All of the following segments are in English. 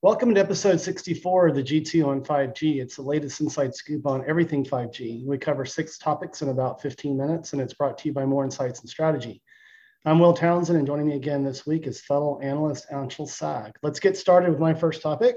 Welcome to episode 64 of the G2 on 5G. It's the latest inside scoop on everything 5G. We cover six topics in about 15 minutes, and it's brought to you by Moor Insights and Strategy. I'm Will Townsend, and joining me again this week is fellow analyst Anshel Sag. Let's get started with my first topic.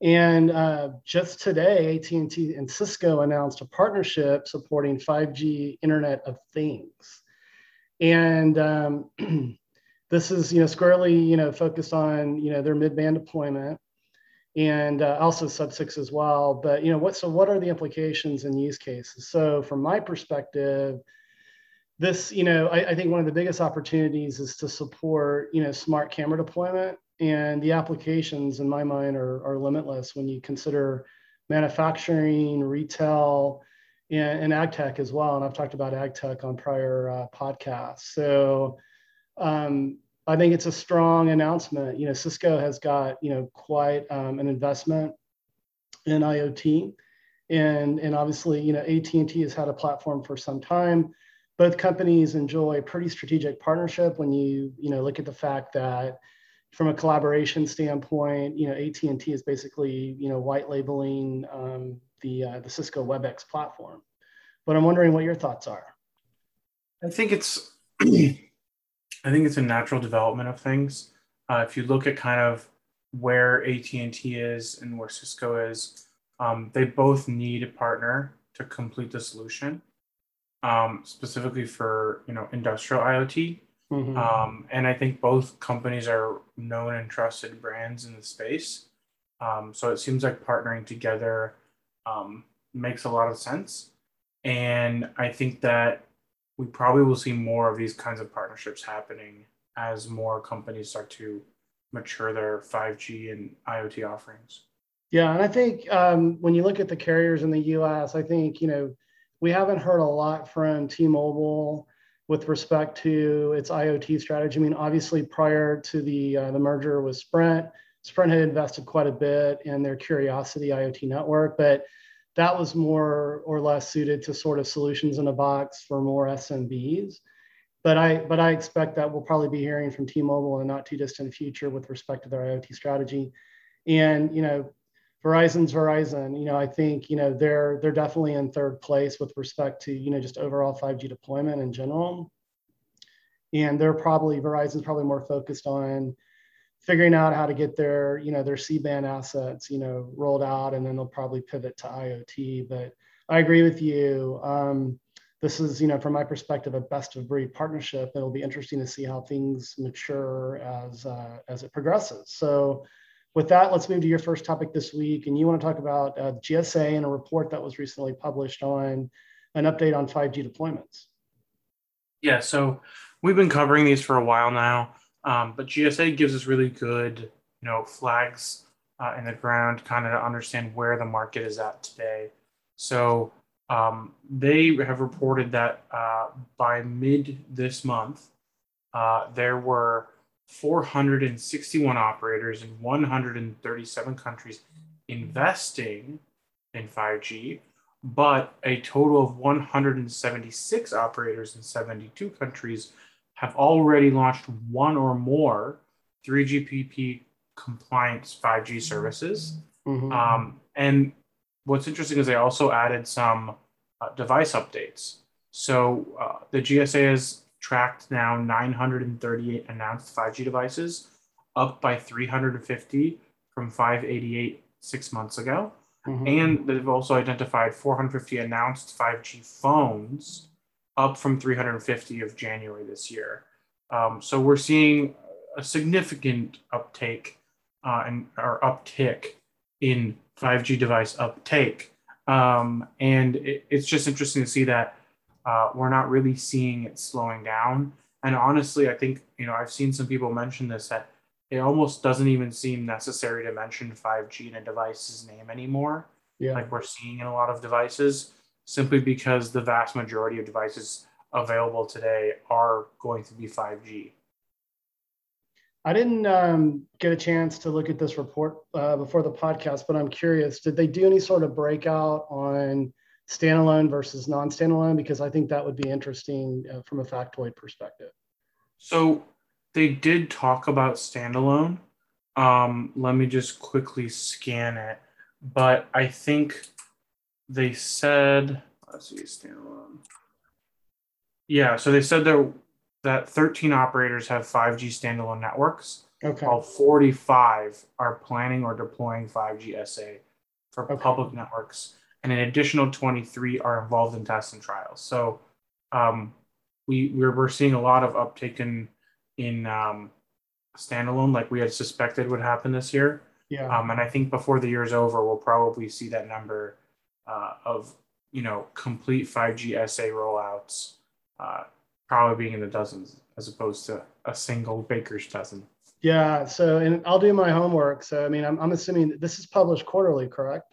And uh, just today, AT&T and Cisco announced a partnership supporting 5G Internet of Things. And um, this is, you know, squarely, you know, focused on, you know, their mid-band deployment and uh, also sub-6 as well. But, you know, what, so what are the implications and use cases? So from my perspective, this, you know, I, I think one of the biggest opportunities is to support, you know, smart camera deployment and the applications in my mind are, are limitless when you consider manufacturing, retail, and, and ag tech as well. And I've talked about ag tech on prior uh, podcasts. So um, I think it's a strong announcement. You know, Cisco has got you know quite um, an investment in IoT, and and obviously you know AT and T has had a platform for some time. Both companies enjoy a pretty strategic partnership when you you know look at the fact that from a collaboration standpoint, you know AT and T is basically you know white labeling um, the uh, the Cisco WebEx platform. But I'm wondering what your thoughts are. I think it's I think it's a natural development of things. Uh, if you look at kind of where AT&T is and where Cisco is, um, they both need a partner to complete the solution, um, specifically for you know industrial IoT. Mm-hmm. Um, and I think both companies are known and trusted brands in the space. Um, so it seems like partnering together um, makes a lot of sense. And I think that we probably will see more of these kinds of partnerships happening as more companies start to mature their 5G and IoT offerings. Yeah, and I think um, when you look at the carriers in the U.S., I think you know we haven't heard a lot from T-Mobile with respect to its IoT strategy. I mean, obviously, prior to the uh, the merger with Sprint, Sprint had invested quite a bit in their Curiosity IoT network, but that was more or less suited to sort of solutions in a box for more SMBs. But I but I expect that we'll probably be hearing from T-Mobile in not too distant future with respect to their IoT strategy. And you know, Verizon's Verizon. You know, I think you know they're they're definitely in third place with respect to you know just overall 5G deployment in general. And they're probably Verizon's probably more focused on figuring out how to get their you know their c-band assets you know rolled out and then they'll probably pivot to iot but i agree with you. Um, this is you know from my perspective a best of breed partnership. It'll be interesting to see how things mature as uh, as it progresses. So with that let's move to your first topic this week. And you want to talk about uh, gsa and a report that was recently published on an update on 5g deployments. Yeah so we've been covering these for a while now um, but GSA gives us really good, you know, flags uh, in the ground, kind of to understand where the market is at today. So um, they have reported that uh, by mid this month, uh, there were 461 operators in 137 countries investing in 5G, but a total of 176 operators in 72 countries have already launched one or more 3GPP compliance 5G services. Mm-hmm. Um, and what's interesting is they also added some uh, device updates. So uh, the GSA has tracked now 938 announced 5G devices, up by 350 from 588 six months ago. Mm-hmm. And they've also identified 450 announced 5G phones up from 350 of January this year. Um, so we're seeing a significant uptake uh, and or uptick in 5G device uptake. Um, and it, it's just interesting to see that uh, we're not really seeing it slowing down. And honestly, I think, you know, I've seen some people mention this that it almost doesn't even seem necessary to mention 5G in a device's name anymore. Yeah. Like we're seeing in a lot of devices simply because the vast majority of devices available today are going to be 5G. I didn't um, get a chance to look at this report uh, before the podcast, but I'm curious. Did they do any sort of breakout on standalone versus non-standalone? Because I think that would be interesting uh, from a factoid perspective. So they did talk about standalone, Um, let me just quickly scan it. But I think they said, let's see, standalone. Yeah, so they said that that 13 operators have 5G standalone networks, Okay. while 45 are planning or deploying 5G SA for Okay. public networks, and an additional 23 are involved in tests and trials. So um, we we're, we're seeing a lot of uptake in in um, standalone, like we had suspected would happen this year. Yeah. Um, and I think before the year's over, we'll probably see that number uh, of you know complete 5G SA rollouts uh, probably being in the dozens as opposed to a single baker's dozen. Yeah. So, and I'll do my homework. So, I mean, I'm, I'm assuming this is published quarterly, correct?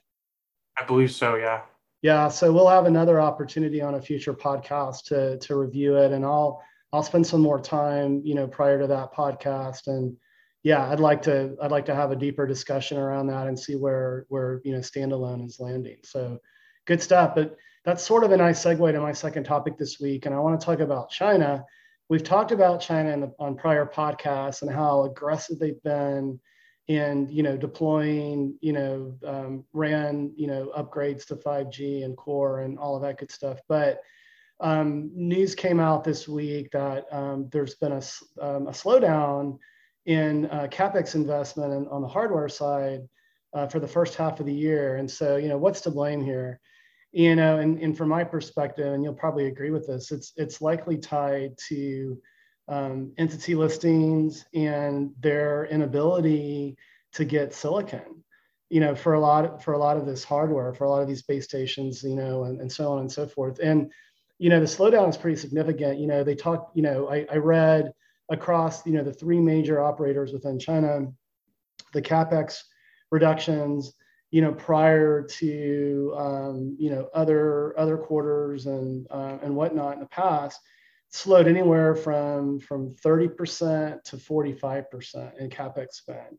I believe so. Yeah. Yeah. So we'll have another opportunity on a future podcast to to review it, and I'll I'll spend some more time, you know, prior to that podcast, and yeah, I'd like to I'd like to have a deeper discussion around that and see where where you know standalone is landing. So, good stuff. But that's sort of a nice segue to my second topic this week, and I want to talk about China. We've talked about China in the, on prior podcasts and how aggressive they've been in you know deploying you know um, ran you know upgrades to 5G and core and all of that good stuff. But um, news came out this week that um, there's been a, um, a slowdown in uh, capex investment in, on the hardware side uh, for the first half of the year. And so you know what's to blame here? You know, and, and from my perspective, and you'll probably agree with this, it's it's likely tied to um, entity listings and their inability to get silicon you know for a lot for a lot of this hardware for a lot of these base stations you know and, and so on and so forth and you know the slowdown is pretty significant you know they talked you know I, I read across you know the three major operators within china the capex reductions you know prior to um, you know other other quarters and uh, and whatnot in the past slowed anywhere from from 30% to 45% in capex spend.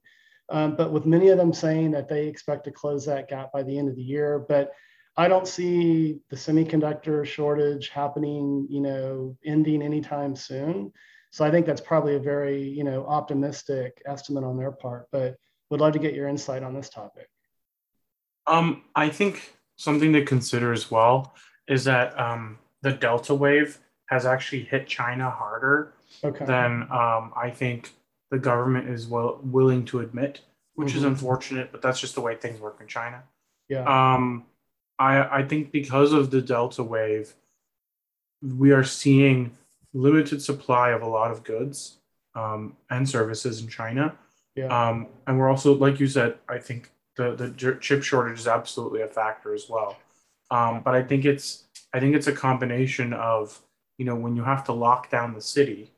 Um, but with many of them saying that they expect to close that gap by the end of the year. But I don't see the semiconductor shortage happening, you know, ending anytime soon. So I think that's probably a very, you know, optimistic estimate on their part. But would love to get your insight on this topic. Um, I think something to consider as well is that um, the Delta wave has actually hit China harder okay. than um, I think the government is well, willing to admit, which mm-hmm. is unfortunate, but that's just the way things work in China. Yeah. Um, I, I think because of the Delta wave, we are seeing limited supply of a lot of goods um, and services in China. Yeah. Um, and we're also, like you said, I think the, the chip shortage is absolutely a factor as well. Um, but I think it's I think it's a combination of you know, when you have to lock down the city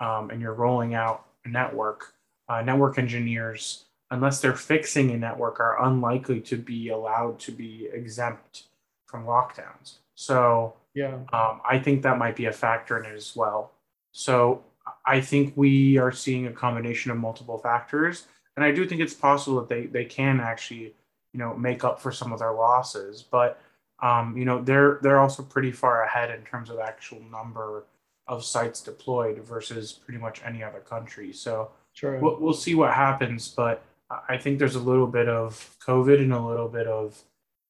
um, and you're rolling out a network, uh, network engineers, unless they're fixing a network, are unlikely to be allowed to be exempt from lockdowns. So, yeah, um, I think that might be a factor in it as well. So, I think we are seeing a combination of multiple factors, and I do think it's possible that they they can actually, you know, make up for some of their losses, but um, you know they're they're also pretty far ahead in terms of actual number of sites deployed versus pretty much any other country. So True. We'll, we'll see what happens, but I think there's a little bit of COVID and a little bit of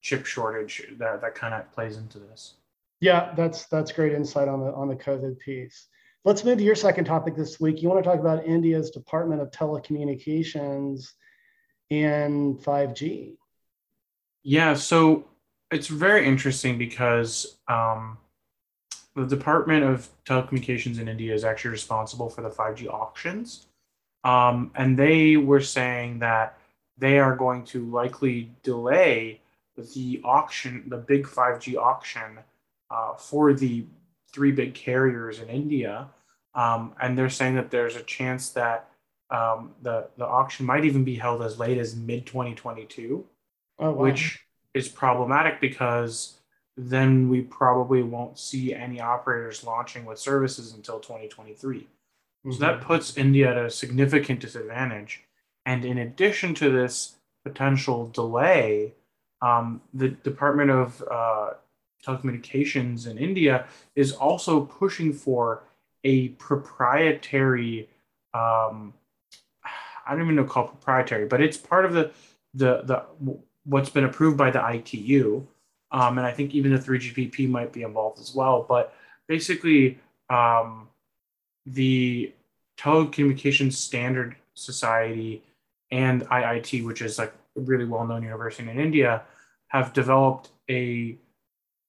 chip shortage that that kind of plays into this. Yeah, that's that's great insight on the on the COVID piece. Let's move to your second topic this week. You want to talk about India's Department of Telecommunications and 5G. Yeah, so it's very interesting because um, the Department of Telecommunications in India is actually responsible for the 5G auctions. Um, and they were saying that they are going to likely delay the auction, the big 5G auction uh, for the three big carriers in India. Um, and they're saying that there's a chance that um, the, the auction might even be held as late as mid 2022, oh, wow. which is problematic because then we probably won't see any operators launching with services until 2023. Mm-hmm. So that mm-hmm. puts India at a significant disadvantage. And in addition to this potential delay, um, the Department of uh, Telecommunications in India is also pushing for a proprietary, um, I don't even know called proprietary, but it's part of the the the what's been approved by the ITU, um, and I think even the 3GPP might be involved as well. But basically, um, the Telecommunications Standard Society and IIT, which is like a really well-known university in India, have developed a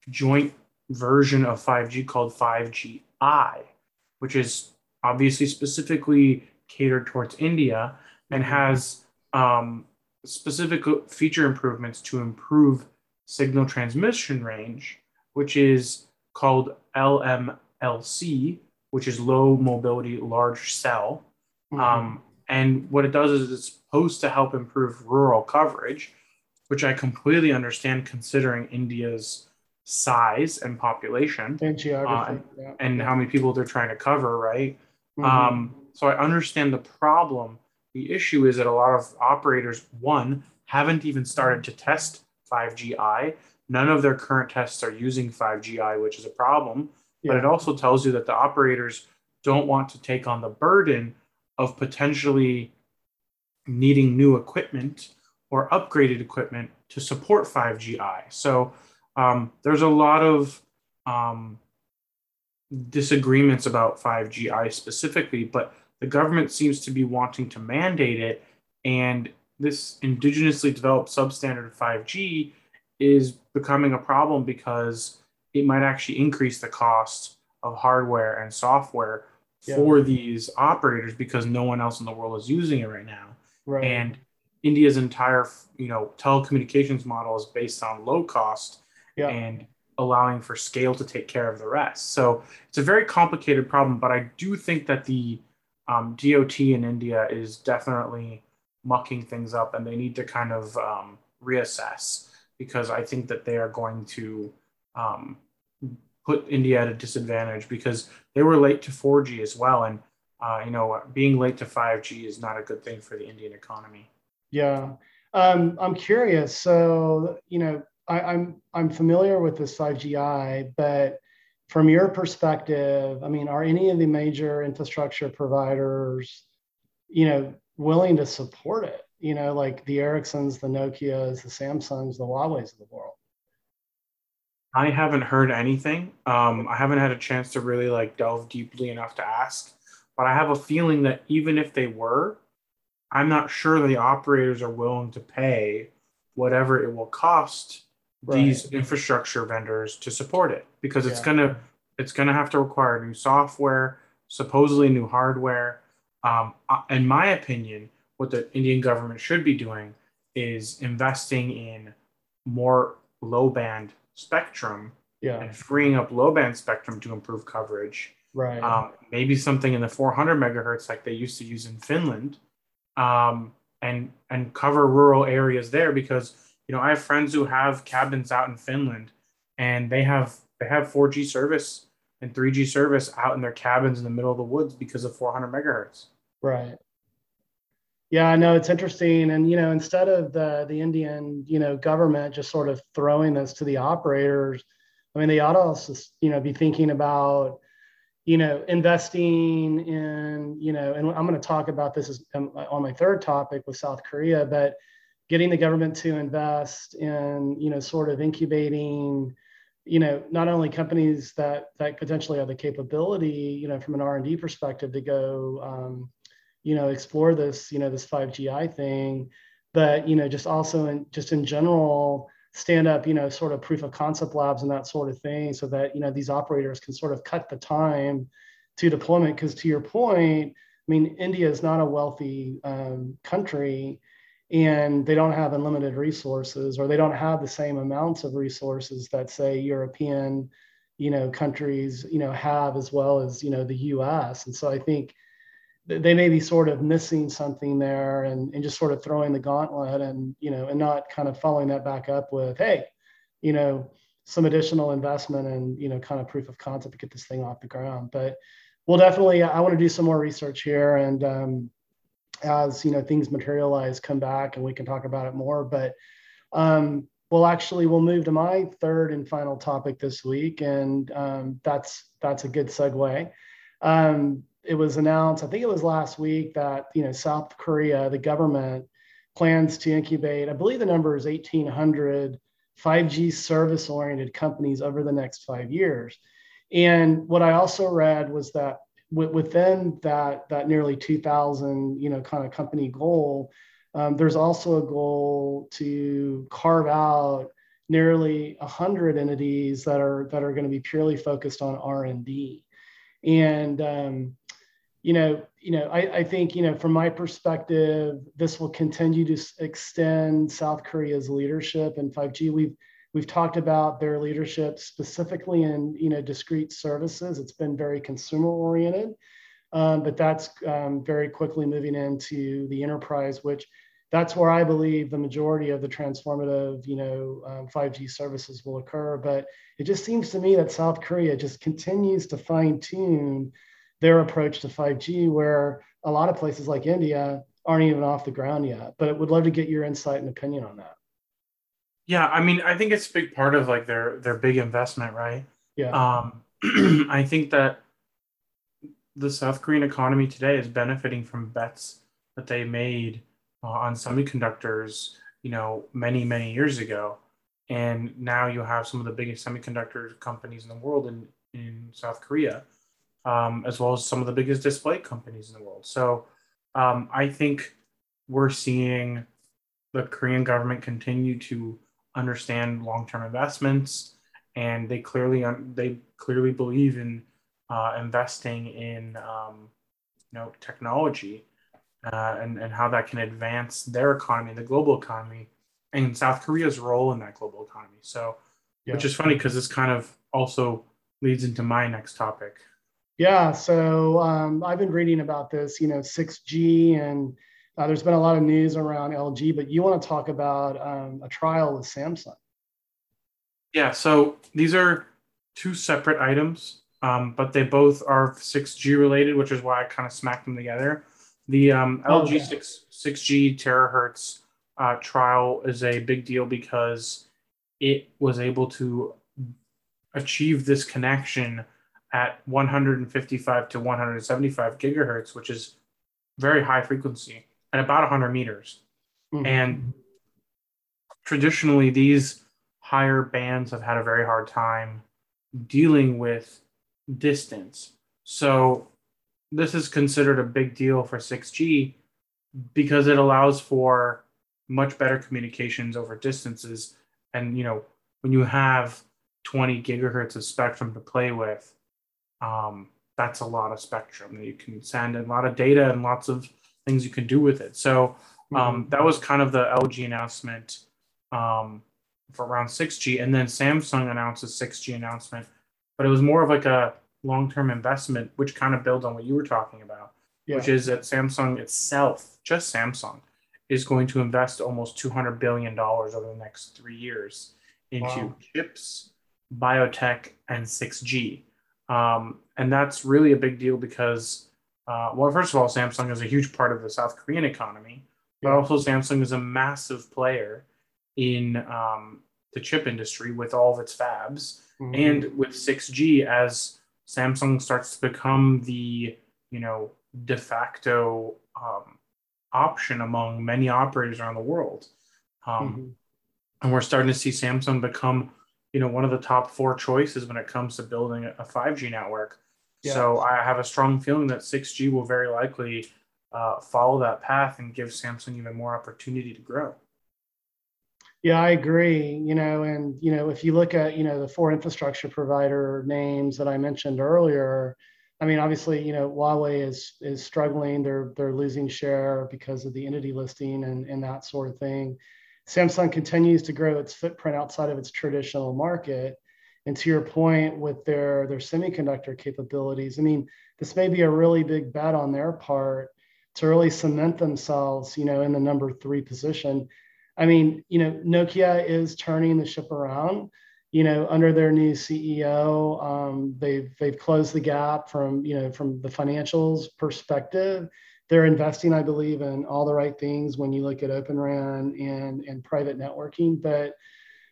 joint version of 5G called 5GI, which is obviously specifically catered towards India and mm-hmm. has um, specific feature improvements to improve signal transmission range, which is called LMLC, which is low mobility large cell. Mm-hmm. Um, and what it does is it's supposed to help improve rural coverage, which I completely understand considering India's size and population and geography uh, yeah. and how many people they're trying to cover, right? Mm-hmm. Um, so I understand the problem. The issue is that a lot of operators, one, haven't even started to test 5GI. None of their current tests are using 5GI, which is a problem. Yeah. But it also tells you that the operators don't want to take on the burden of potentially needing new equipment or upgraded equipment to support 5GI. So um, there's a lot of um, disagreements about 5GI specifically, but the government seems to be wanting to mandate it. And this indigenously developed substandard 5G is becoming a problem because it might actually increase the cost of hardware and software yeah. for these operators because no one else in the world is using it right now. Right. And India's entire, you know, telecommunications model is based on low cost yeah. and allowing for scale to take care of the rest. So it's a very complicated problem, but I do think that the um, DOT in India is definitely mucking things up and they need to kind of um, reassess because I think that they are going to um, put India at a disadvantage because they were late to 4G as well. And, uh, you know, being late to 5G is not a good thing for the Indian economy. Yeah. Um, I'm curious. So, you know, I, I'm I'm familiar with this 5GI, but from your perspective, I mean, are any of the major infrastructure providers, you know, willing to support it? You know, like the Ericssons, the Nokias, the Samsungs, the Huawei's of the world. I haven't heard anything. Um, I haven't had a chance to really like delve deeply enough to ask, but I have a feeling that even if they were, I'm not sure the operators are willing to pay whatever it will cost right. these infrastructure vendors to support it because it's yeah. gonna it's gonna have to require new software, supposedly new hardware. Um, in my opinion, what the Indian government should be doing is investing in more low band spectrum yeah. and freeing up low band spectrum to improve coverage. Right. Um, maybe something in the 400 megahertz like they used to use in Finland, um, and and cover rural areas there because you know, I have friends who have cabins out in Finland and they have they have 4G service and 3G service out in their cabins in the middle of the woods because of 400 megahertz. Right. Yeah, I know it's interesting, and you know, instead of the the Indian you know government just sort of throwing this to the operators, I mean, they ought to also you know be thinking about you know investing in you know, and I'm going to talk about this um, on my third topic with South Korea, but getting the government to invest in you know sort of incubating you know not only companies that that potentially have the capability you know from an r&d perspective to go um, you know explore this you know this 5gi thing but you know just also in just in general stand up you know sort of proof of concept labs and that sort of thing so that you know these operators can sort of cut the time to deployment. Because to your point i mean india is not a wealthy um, country and they don't have unlimited resources or they don't have the same amounts of resources that say european you know countries you know have as well as you know the us and so i think they may be sort of missing something there and, and just sort of throwing the gauntlet and you know and not kind of following that back up with hey you know some additional investment and you know kind of proof of concept to get this thing off the ground. But we'll definitely i want to do some more research here and um, as you know things materialize come back and we can talk about it more but um, well actually we'll move to my third and final topic this week and um, that's that's a good segue um, it was announced, I think it was last week, that you know South Korea, the government plans to incubate. I believe the number is 1,800 5G service-oriented companies over the next five years. And what I also read was that within that that nearly 2,000 you know kind of company goal, um, there's also a goal to carve out nearly 100 entities that are that are going to be purely focused on R&D. And um, you know, you know, I, I think you know from my perspective, this will continue to extend South Korea's leadership in 5G. We've we've talked about their leadership specifically in you know discrete services. It's been very consumer oriented, um, but that's um, very quickly moving into the enterprise, which that's where I believe the majority of the transformative, you know, um, 5G services will occur. But it just seems to me that South Korea just continues to fine tune their approach to 5G, where a lot of places like India aren't even off the ground yet. But I would love to get your insight and opinion on that. Yeah, I mean, I think it's a big part of like their their big investment, right? Yeah. Um, I think that the South Korean economy today is benefiting from bets that they made uh, on semiconductors, you know, many many years ago, and now you have some of the biggest semiconductor companies in the world in in South Korea, um, as well as some of the biggest display companies in the world. So um, I think we're seeing the Korean government continue to understand long-term investments, and they clearly they clearly believe in uh, investing in um, you know technology uh, and, and how that can advance their economy, the global economy, and South Korea's role in that global economy. So, yeah. which is funny because this kind of also leads into my next topic. Yeah, so um, I've been reading about this, you know, 6G, and uh, there's been a lot of news around LG, but you want to talk about um, a trial with Samsung. Yeah, so these are two separate items, um, but they both are 6G related, which is why I kind of smacked them together. The um, LG oh, 6, 6G terahertz uh, trial is a big deal because it was able to achieve this connection at 155 to 175 gigahertz, which is very high frequency at about 100 meters. Mm-hmm. And traditionally, these higher bands have had a very hard time dealing with distance. So this is considered a big deal for 6G because it allows for much better communications over distances. And you know, when you have 20 gigahertz of spectrum to play with, um, that's a lot of spectrum that you can send and a lot of data and lots of things you can do with it. So um, mm-hmm. that was kind of the LG announcement um, for around 6G, and then Samsung announced a 6G announcement, but it was more of like a long-term investment, which kind of builds on what you were talking about, yeah. which is that Samsung itself, just Samsung, is going to invest almost 200 billion dollars over the next three years into wow. chips, biotech, and 6G. Um, and that's really a big deal because, uh, well, first of all, Samsung is a huge part of the South Korean economy, but also Samsung is a massive player in um, the chip industry with all of its fabs mm-hmm. and with 6G as Samsung starts to become the you know de facto um, option among many operators around the world, um, mm-hmm. and we're starting to see Samsung become you know one of the top four choices when it comes to building a 5G network. Yeah. So I have a strong feeling that 6G will very likely uh, follow that path and give Samsung even more opportunity to grow. Yeah, I agree. You know, and you know, if you look at you know the four infrastructure provider names that I mentioned earlier, I mean, obviously, you know, Huawei is is struggling. They're they're losing share because of the entity listing and and that sort of thing. Samsung continues to grow its footprint outside of its traditional market. And to your point, with their their semiconductor capabilities, I mean, this may be a really big bet on their part to really cement themselves, you know, in the number three position I mean, you know, Nokia is turning the ship around. You know, under their new CEO, um, they've they've closed the gap from you know from the financials perspective. They're investing, I believe, in all the right things when you look at Open RAN and and private networking, but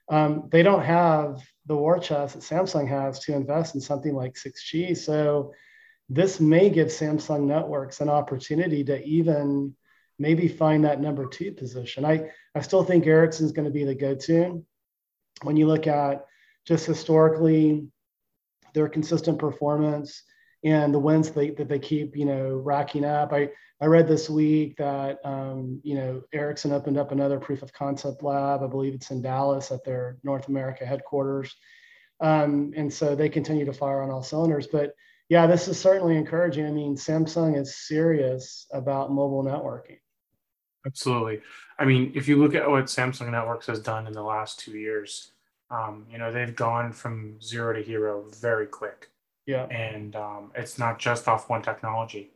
um, they don't have the war chest that Samsung has to invest in something like 6G. So, this may give Samsung Networks an opportunity to even maybe find that number two position. I, I still think Ericsson's going to be the go to. When you look at just historically, their consistent performance and the wins they, that they keep, you know, racking up. I, I read this week that, um, you know, Ericsson opened up another proof of concept lab. I believe it's in Dallas at their North America headquarters. Um, and so they continue to fire on all cylinders. But yeah, this is certainly encouraging. I mean, Samsung is serious about mobile networking. Absolutely. I mean, if you look at what Samsung Networks has done in the last two years, um, you know, they've gone from zero to hero very quick. Yeah. And um, it's not just off one technology.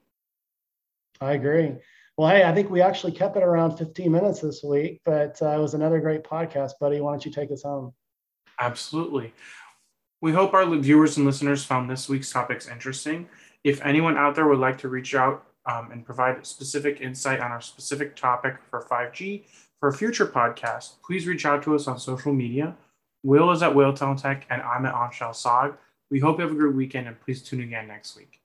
I agree. Well, hey, I think we actually kept it around 15 minutes this week, but uh, it was another great podcast, buddy. Why don't you take us home? Absolutely. We hope our viewers and listeners found this week's topics interesting. If anyone out there would like to reach out um, and provide specific insight on our specific topic for 5G for a future podcast, please reach out to us on social media. Will is at WillTown Tech, and I'm at Anshel Sag. We hope you have a great weekend, and please tune in again next week.